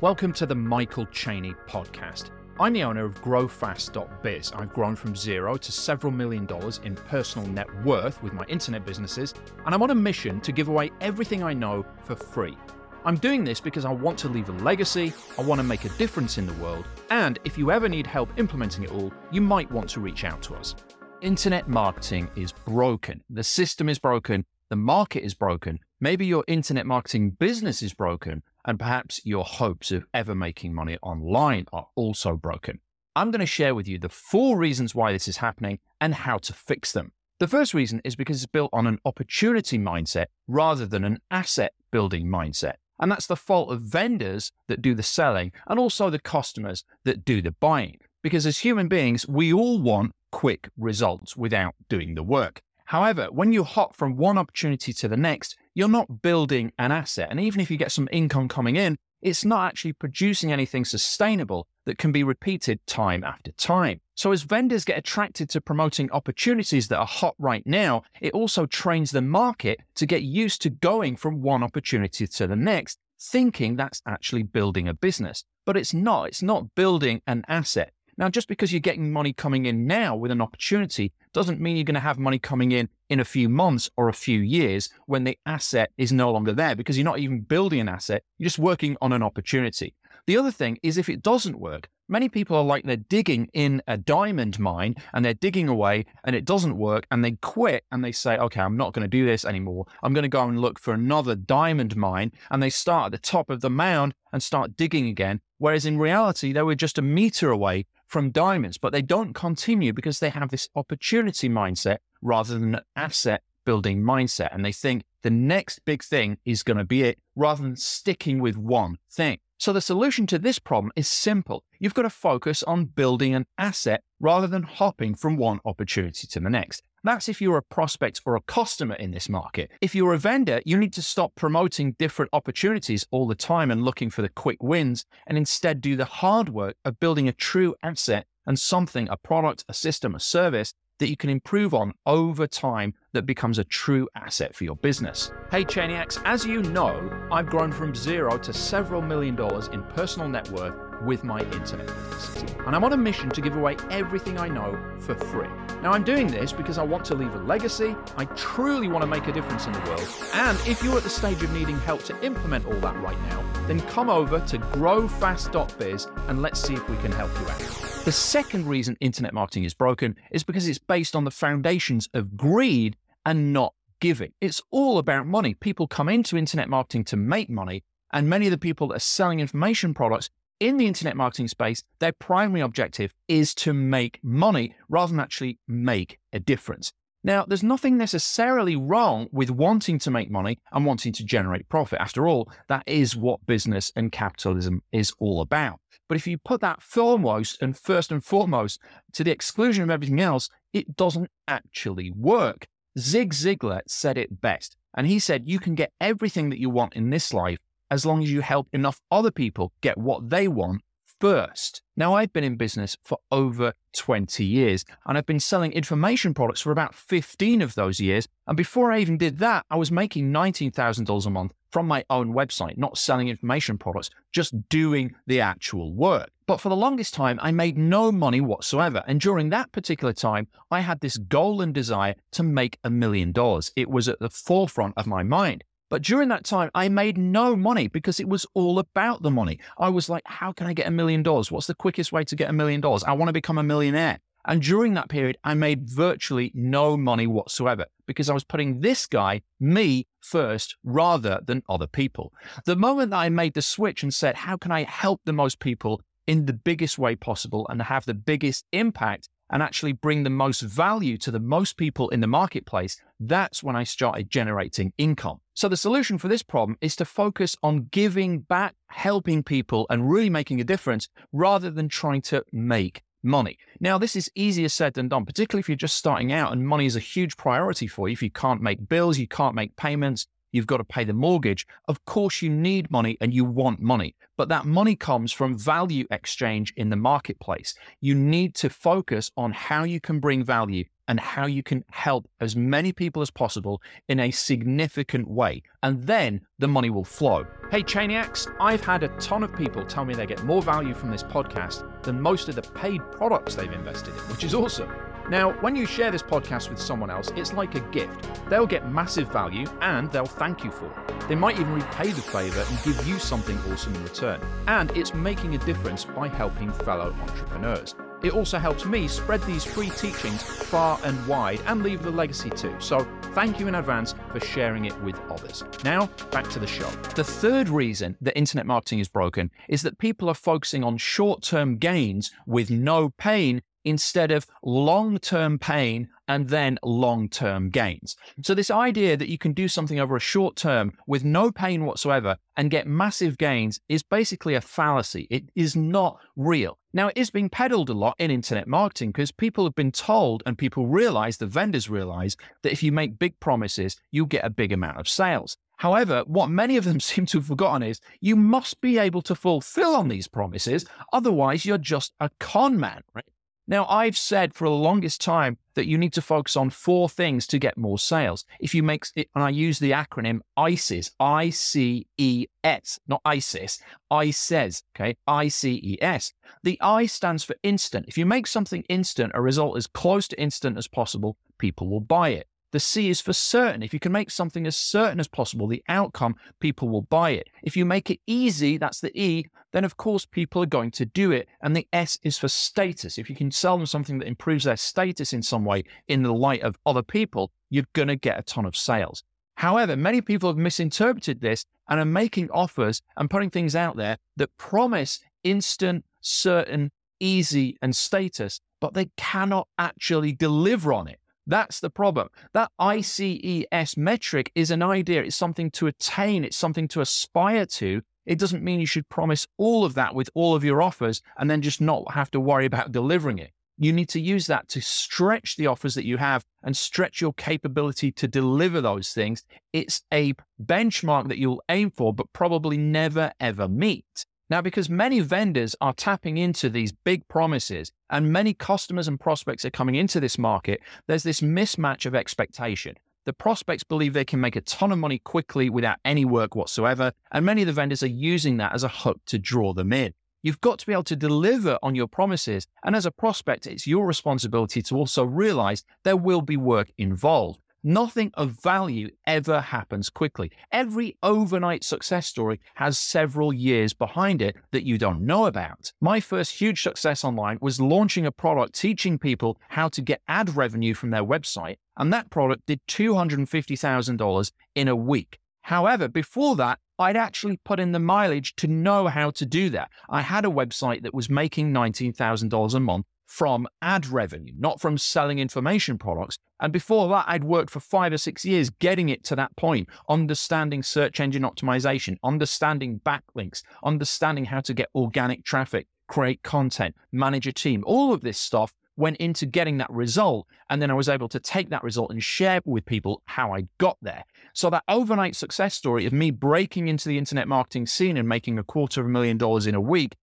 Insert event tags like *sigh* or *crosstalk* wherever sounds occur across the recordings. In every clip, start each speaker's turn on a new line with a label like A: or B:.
A: Welcome to the Michael Cheney podcast. I'm the owner of GrowFast.biz. I've grown from zero to several million dollars in personal net worth with my internet businesses, and I'm on a mission to give away everything I know for free. I'm doing this because I want to leave a legacy, I want to make a difference in the world, and if you ever need help implementing it all, you might want to reach out to us. Internet marketing is broken. The system is broken. The market is broken. Maybe your internet marketing business is broken, and perhaps your hopes of ever making money online are also broken. I'm going to share with you the four reasons why this is happening and how to fix them. The first reason is because it's built on an opportunity mindset rather than an asset building mindset. And that's the fault of vendors that do the selling and also the customers that do the buying. Because as human beings, we all want quick results without doing the work. However, when you hop from one opportunity to the next, you're not building an asset. And even if you get some income coming in, it's not actually producing anything sustainable that can be repeated time after time. So, as vendors get attracted to promoting opportunities that are hot right now, it also trains the market to get used to going from one opportunity to the next, thinking that's actually building a business. But it's not, it's not building an asset. Now, just because you're getting money coming in now with an opportunity doesn't mean you're going to have money coming in in a few months or a few years when the asset is no longer there because you're not even building an asset, you're just working on an opportunity. The other thing is if it doesn't work, many people are like they're digging in a diamond mine and they're digging away and it doesn't work and they quit and they say, okay, I'm not going to do this anymore. I'm going to go and look for another diamond mine. And they start at the top of the mound and start digging again. Whereas in reality, they were just a meter away from diamonds, but they don't continue because they have this opportunity mindset rather than an asset building mindset. And they think the next big thing is going to be it rather than sticking with one thing. So the solution to this problem is simple. You've got to focus on building an asset rather than hopping from one opportunity to the next. That's if you're a prospect or a customer in this market. If you're a vendor, you need to stop promoting different opportunities all the time and looking for the quick wins and instead do the hard work of building a true asset and something, a product, a system, a service that you can improve on over time that becomes a true asset for your business. Hey Chaniacs, as you know, I've grown from zero to several million dollars in personal net worth with my internet business. And I'm on a mission to give away everything I know for free. Now, I'm doing this because I want to leave a legacy, I truly want to make a difference in the world, and if you're at the stage of needing help to implement all that right now, then come over to growfast.biz and let's see if we can help you out. The second reason internet marketing is broken is because it's based on the foundations of greed and not giving. It's all about money. People come into internet marketing to make money, and many of the people that are selling information products in the internet marketing space, their primary objective is to make money rather than actually make a difference. Now, there's nothing necessarily wrong with wanting to make money and wanting to generate profit. After all, that is what business and capitalism is all about. But if you put that foremost and first and foremost to the exclusion of everything else, it doesn't actually work. Zig Ziglar said it best. And he said, You can get everything that you want in this life as long as you help enough other people get what they want first. Now, I've been in business for over 20 years and I've been selling information products for about 15 of those years. And before I even did that, I was making $19,000 a month from my own website, not selling information products, just doing the actual work. But for the longest time, I made no money whatsoever. And during that particular time, I had this goal and desire to make a million dollars. It was at the forefront of my mind. But during that time, I made no money because it was all about the money. I was like, how can I get a million dollars? What's the quickest way to get a million dollars? I want to become a millionaire. And during that period, I made virtually no money whatsoever because I was putting this guy, me, first rather than other people. The moment that I made the switch and said, how can I help the most people in the biggest way possible and have the biggest impact and actually bring the most value to the most people in the marketplace, that's when I started generating income. So the solution for this problem is to focus on giving back, helping people, and really making a difference rather than trying to make money. Now, this is easier said than done, particularly if you're just starting out and money is a huge priority for you. If you can't make bills, you can't make payments, you've got to pay the mortgage. Of course, you need money and you want money, but that money comes from value exchange in the marketplace. You need to focus on how you can bring value and how you can help as many people as possible in a significant way. And then the money will flow. Hey, Chainiacs, I've had a ton of people tell me they get more value from this podcast than most of the paid products they've invested in, which is awesome. Now, when you share this podcast with someone else, it's like a gift. They'll get massive value and they'll thank you for it. They might even repay the favor and give you something awesome in return. And it's making a difference by helping fellow entrepreneurs. It also helps me spread these free teachings far and wide and leave the legacy too. So thank you in advance for sharing it with others. Now, back to the show. The third reason that internet marketing is broken is that people are focusing on short term gains with no pain instead of long term pain and then long term gains. So, this idea that you can do something over a short term with no pain whatsoever and get massive gains is basically a fallacy. It is not real. Now, it is being peddled a lot in internet marketing because people have been told and people realize, the vendors realize, that if you make big promises, you'll get a big amount of sales. However, what many of them *laughs* seem to have forgotten is you must be able to fulfill on these promises, otherwise, you're just a con man, right? Now, I've said for the longest time that you need to focus on four things to get more sales. If you make it, and I use the acronym ICES, I C E S, not ISIS, ICES, okay, I C E S. The I stands for instant. If you make something instant, a result as close to instant as possible, people will buy it. The C is for certain. If you can make something as certain as possible, the outcome, people will buy it. If you make it easy, that's the E, then of course people are going to do it. And the S is for status. If you can sell them something that improves their status in some way in the light of other people, you're going to get a ton of sales. However, many people have misinterpreted this and are making offers and putting things out there that promise instant, certain, easy, and status, but they cannot actually deliver on it. That's the problem. That ICES metric is an idea. It's something to attain. It's something to aspire to. It doesn't mean you should promise all of that with all of your offers and then just not have to worry about *laughs* delivering it. You need to use that to stretch the offers that you have and stretch your capability to deliver those things. It's a benchmark that you'll aim for, but probably never ever meet. Now, because many vendors are tapping into these big promises and many customers and prospects are coming into this market, there's this mismatch of expectation. The prospects believe they can make a ton of money quickly without any work whatsoever, and many of the vendors are using that as a hook to draw them in. You've got to be able to deliver on your promises, and as a prospect, it's your responsibility to also realize there will be work involved. Nothing of value ever happens quickly. Every overnight success story has several years behind it that you don't know about. My first huge success online was launching a product teaching people how to get ad revenue from their website, and that product did $250,000 in a week. However, before that, I'd actually put in the mileage to know how to do that. I had a website that was making $19,000 a month from ad revenue, not from selling information products. And before that, I'd worked for five or six years getting it to that point, understanding search engine optimization, understanding backlinks, understanding how to get organic traffic, create content, manage a team. All of this stuff went into getting that result. And then I was able to take that result and share with people how I got there. So that overnight success story of me breaking into the internet marketing scene and making a quarter of a million dollars in a week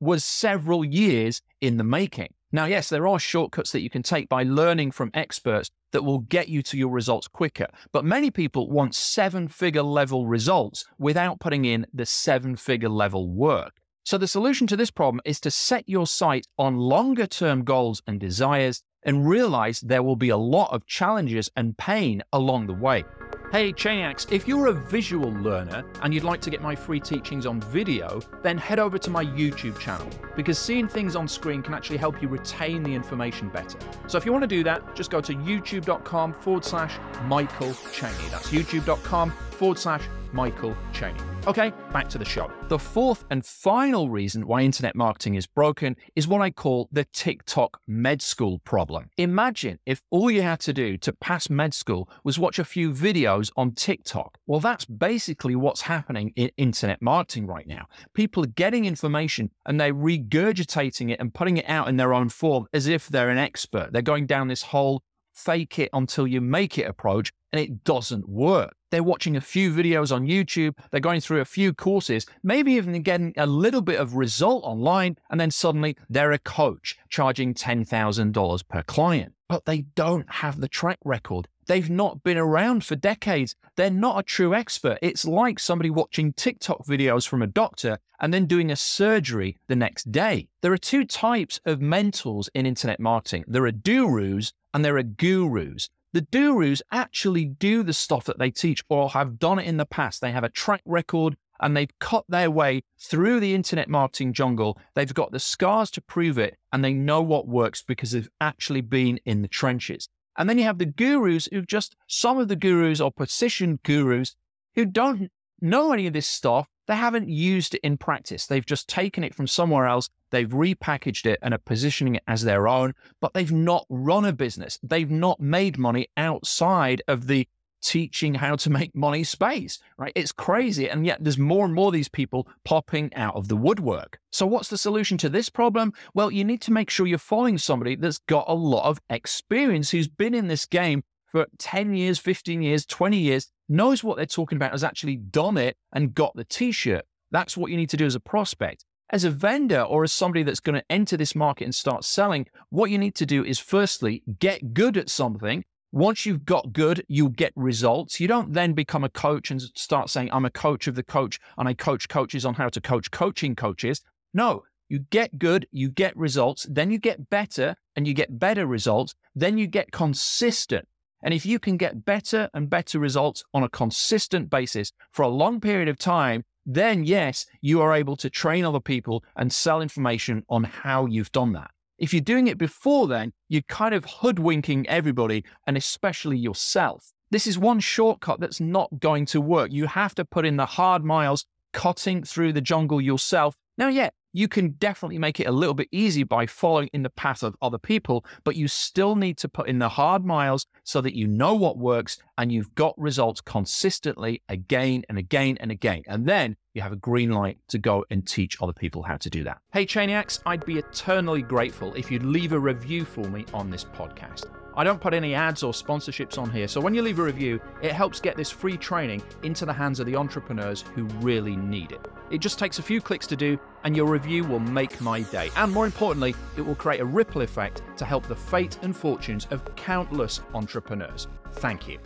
A: was several years in the making. Now, yes, there are shortcuts that you can take by learning from experts that will get you to your results quicker. But many people want seven figure level results without putting in the seven figure level work. So, the solution to this problem is to set your sight on longer term goals and desires and realize there will be a lot of challenges and pain along the way. Hey Chainiacs, if you're a visual learner and you'd like to get my free teachings on video, then head over to my YouTube channel because seeing things on screen can actually help you retain the information better. So if you want to do that, just go to youtube.com forward slash Michael Cheney. That's youtube.com forward slash Michael Cheney. Okay, back to the show. The fourth and final reason why internet marketing is broken is what I call the TikTok med school problem. Imagine if all you had to do to pass med school was watch a few videos on TikTok. Well, that's basically what's happening in internet marketing right now. People are getting information and they're regurgitating it and putting it out in their own form as if they're an expert. They're going down this whole fake it until you make it approach, and it doesn't work. They're watching a few videos on YouTube, they're going through a few courses, maybe even getting a little bit of result online, and then suddenly they're a coach charging $10,000 per client. but they don't have the track record. They've not been around for decades. They're not a true expert. It's like somebody watching TikTok videos from a doctor and then doing a surgery the next day. There are two types of mentors in internet marketing there are gurus and there are gurus. The gurus actually do the stuff that they teach or have done it in the past. They have a track record and they've cut their way through the internet marketing jungle. They've got the scars to prove it and they know what works because they've actually been in the trenches. And then you have the gurus who just, some of the gurus are position gurus who don't know any of this stuff. They haven't used it in practice. They've just taken it from somewhere else They've repackaged it and are positioning it as their own, but they've not run a business. They've not made money outside of the teaching how to make money space, right? It's crazy. And yet there's more and more these people popping out of the woodwork. So what's the solution to this problem? Well, you need to make sure you're following somebody that's got a lot of experience, who's been in this game for 10 years, 15 years, 20 years, knows what they're talking about, has actually done it and got the t-shirt. That's what you need to do as a prospect. As a vendor or as somebody that's going to enter this market and start selling, what you need to do is firstly get good at something. Once you've got good, you get results. You don't then become a coach and start saying, I'm a coach of the coach and I coach coaches on how to coach coaching coaches. No, you get good, you get results, then you get better and you get better results, then you get consistent. And if you can get better and better results on a consistent basis for a long period of time, then yes, you are able to train other people and sell information on how you've done that. If you're doing it before then, you're kind of hoodwinking everybody and especially yourself. This is one shortcut that's not going to work. You have to put in the hard miles, cutting through the jungle yourself. Now, yeah, you can definitely make it a little bit easy by following in the path of other people, but you still need to put in the hard miles so that you know what works and you've got results consistently again and again and again. And then you have a green light to go and teach other people how to do that. Hey, Chainiacs, I'd be eternally grateful if you'd leave a review for me on this podcast. I don't put any ads or sponsorships on here, so when you leave a review, it helps get this free training into the hands of the entrepreneurs who really need it. It just takes a few clicks to do, and your review will make my day. And more importantly, it will create a ripple effect to help the fate and fortunes of countless entrepreneurs. Thank you.